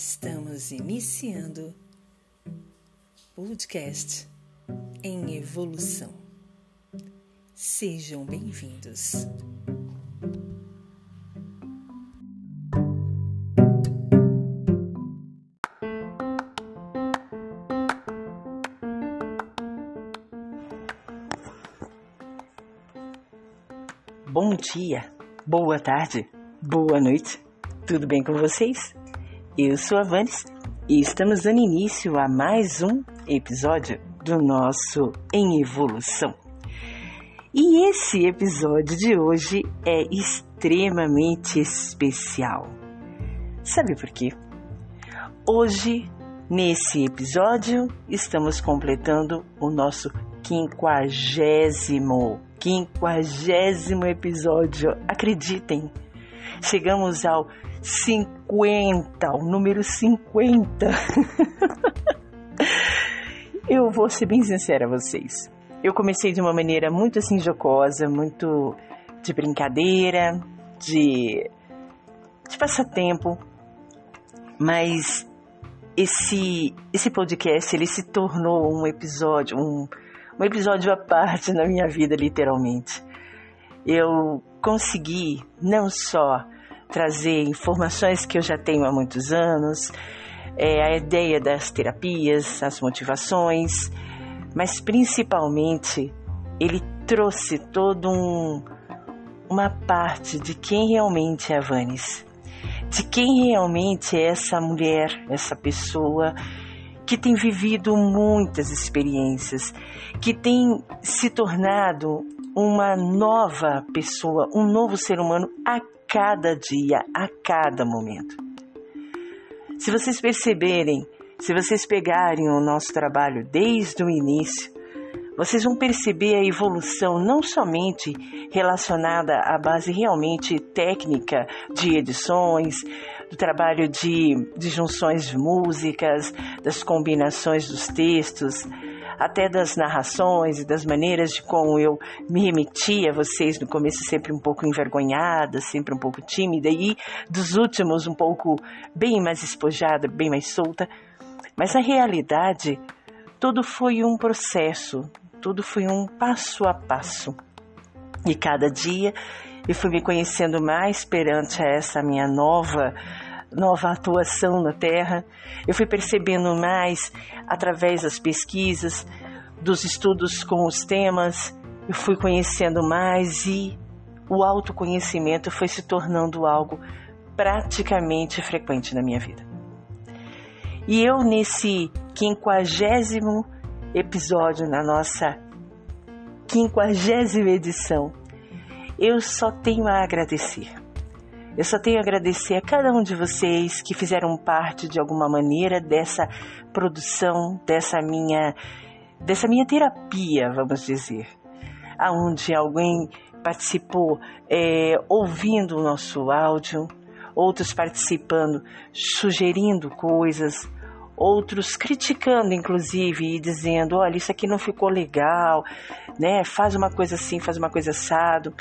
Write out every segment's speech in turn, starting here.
Estamos iniciando podcast em evolução. Sejam bem-vindos. Bom dia, boa tarde, boa noite. Tudo bem com vocês? Eu sou a Vanes e estamos dando início a mais um episódio do nosso Em Evolução. E esse episódio de hoje é extremamente especial. Sabe por quê? Hoje, nesse episódio, estamos completando o nosso quinquagésimo, quinquagésimo episódio. Acreditem, chegamos ao 50, o número 50. eu vou ser bem sincera a vocês. Eu comecei de uma maneira muito assim jocosa, muito de brincadeira, de, de passatempo, mas esse esse podcast ele se tornou um episódio, um, um episódio à parte na minha vida, literalmente. Eu consegui não só trazer informações que eu já tenho há muitos anos, é, a ideia das terapias, as motivações, mas principalmente ele trouxe todo um, uma parte de quem realmente é a Vanes, de quem realmente é essa mulher, essa pessoa que tem vivido muitas experiências, que tem se tornado uma nova pessoa, um novo ser humano a cada dia, a cada momento. Se vocês perceberem, se vocês pegarem o nosso trabalho desde o início, vocês vão perceber a evolução não somente relacionada à base realmente técnica de edições, do trabalho de, de junções de músicas, das combinações dos textos, até das narrações e das maneiras de como eu me remetia a vocês no começo sempre um pouco envergonhada, sempre um pouco tímida e dos últimos um pouco bem mais espojada, bem mais solta. Mas na realidade, tudo foi um processo, tudo foi um passo a passo. E cada dia eu fui me conhecendo mais perante essa minha nova nova atuação na Terra. Eu fui percebendo mais através das pesquisas, dos estudos com os temas, eu fui conhecendo mais e o autoconhecimento foi se tornando algo praticamente frequente na minha vida. E eu, nesse quinquagésimo episódio, na nossa quinquagésima edição, eu só tenho a agradecer. Eu só tenho a agradecer a cada um de vocês que fizeram parte de alguma maneira dessa produção, dessa minha, dessa minha terapia, vamos dizer, aonde alguém participou é, ouvindo o nosso áudio, outros participando, sugerindo coisas, outros criticando, inclusive, e dizendo: olha, isso aqui não ficou legal, né? Faz uma coisa assim, faz uma coisa assado.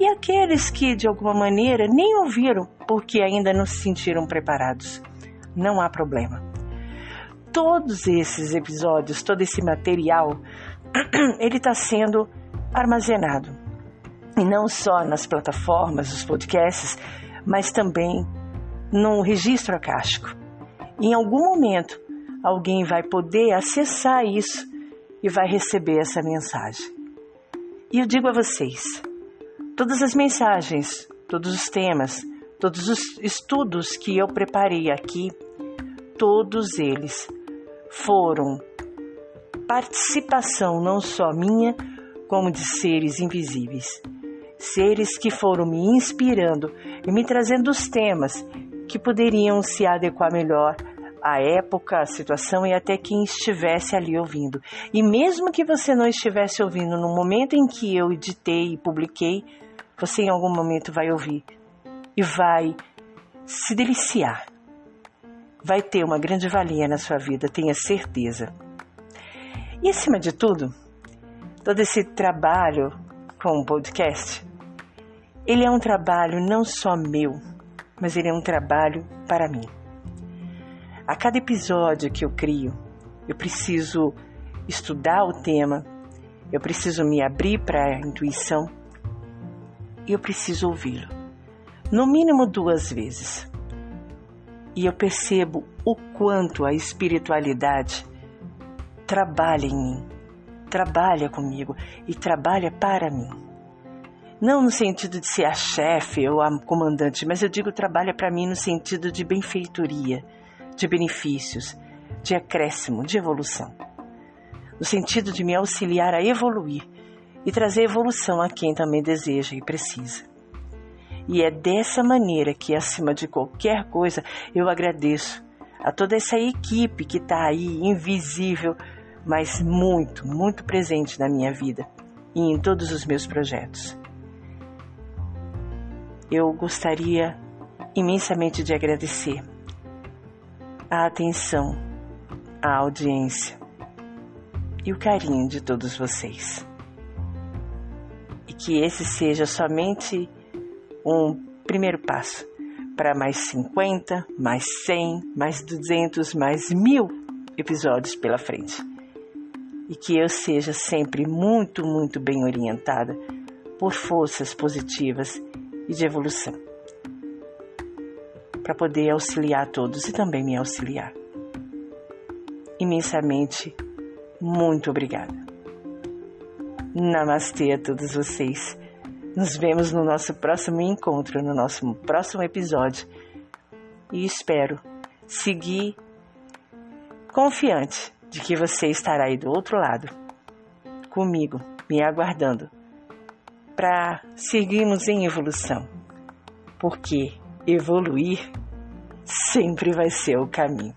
E aqueles que, de alguma maneira, nem ouviram porque ainda não se sentiram preparados. Não há problema. Todos esses episódios, todo esse material, ele está sendo armazenado. E não só nas plataformas, os podcasts, mas também no registro acástico em algum momento, alguém vai poder acessar isso e vai receber essa mensagem. E eu digo a vocês: todas as mensagens, todos os temas, todos os estudos que eu preparei aqui, todos eles foram participação não só minha, como de seres invisíveis. Seres que foram me inspirando e me trazendo os temas que poderiam se adequar melhor à época, à situação e até quem estivesse ali ouvindo. E mesmo que você não estivesse ouvindo no momento em que eu editei e publiquei, você em algum momento vai ouvir e vai se deliciar. Vai ter uma grande valia na sua vida, tenha certeza. E acima de tudo, todo esse trabalho com o podcast, ele é um trabalho não só meu, mas ele é um trabalho para mim. A cada episódio que eu crio, eu preciso estudar o tema, eu preciso me abrir para a intuição e eu preciso ouvi-lo. No mínimo duas vezes. E eu percebo o quanto a espiritualidade trabalha em mim, trabalha comigo e trabalha para mim. Não no sentido de ser a chefe ou a comandante, mas eu digo trabalha para mim no sentido de benfeitoria, de benefícios, de acréscimo, de evolução. No sentido de me auxiliar a evoluir e trazer evolução a quem também deseja e precisa. E é dessa maneira que, acima de qualquer coisa, eu agradeço a toda essa equipe que está aí, invisível, mas muito, muito presente na minha vida e em todos os meus projetos. Eu gostaria imensamente de agradecer a atenção, a audiência e o carinho de todos vocês. E que esse seja somente um primeiro passo para mais 50, mais 100, mais 200, mais mil episódios pela frente e que eu seja sempre muito, muito bem orientada por forças positivas e de evolução, para poder auxiliar todos e também me auxiliar. Imensamente, muito obrigada. Namastê a todos vocês. Nos vemos no nosso próximo encontro, no nosso próximo episódio. E espero seguir confiante de que você estará aí do outro lado, comigo, me aguardando, para seguirmos em evolução, porque evoluir sempre vai ser o caminho.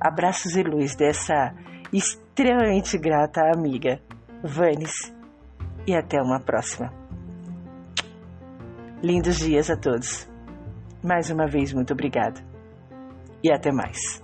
Abraços e luz dessa extremamente grata amiga, Vanes, e até uma próxima. Lindos dias a todos. Mais uma vez, muito obrigada. E até mais.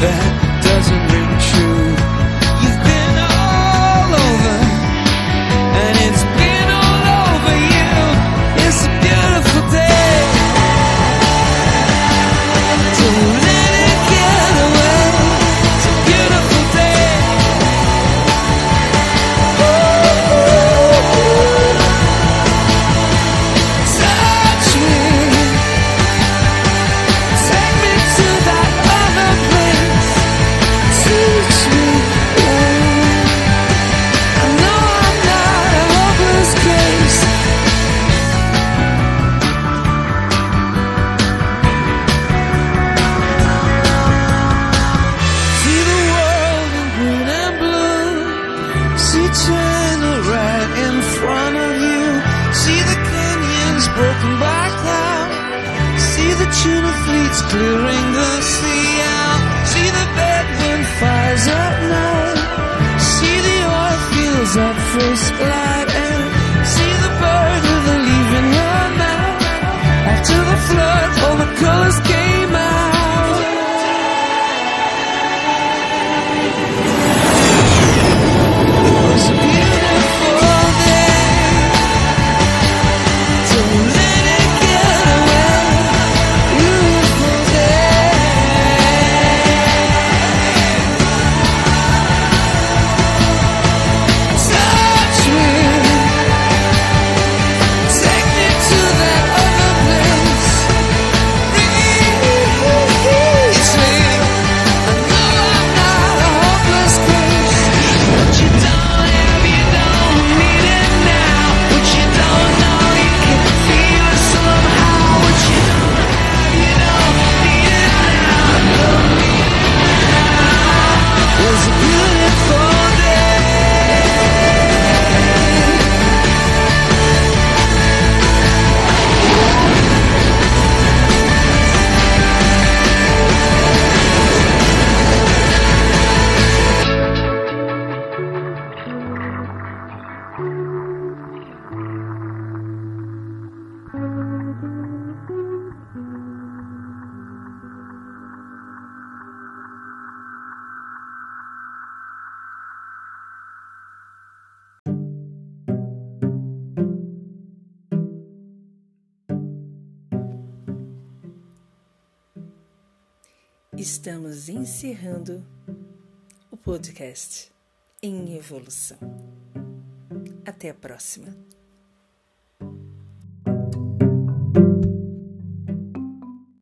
that clearing the sea out. See the bed bedroom fires at night. See the oil fields at first light. And see the bird with a leaf in her mouth. After the flood, all the colors came. Estamos encerrando o podcast em evolução. Até a próxima.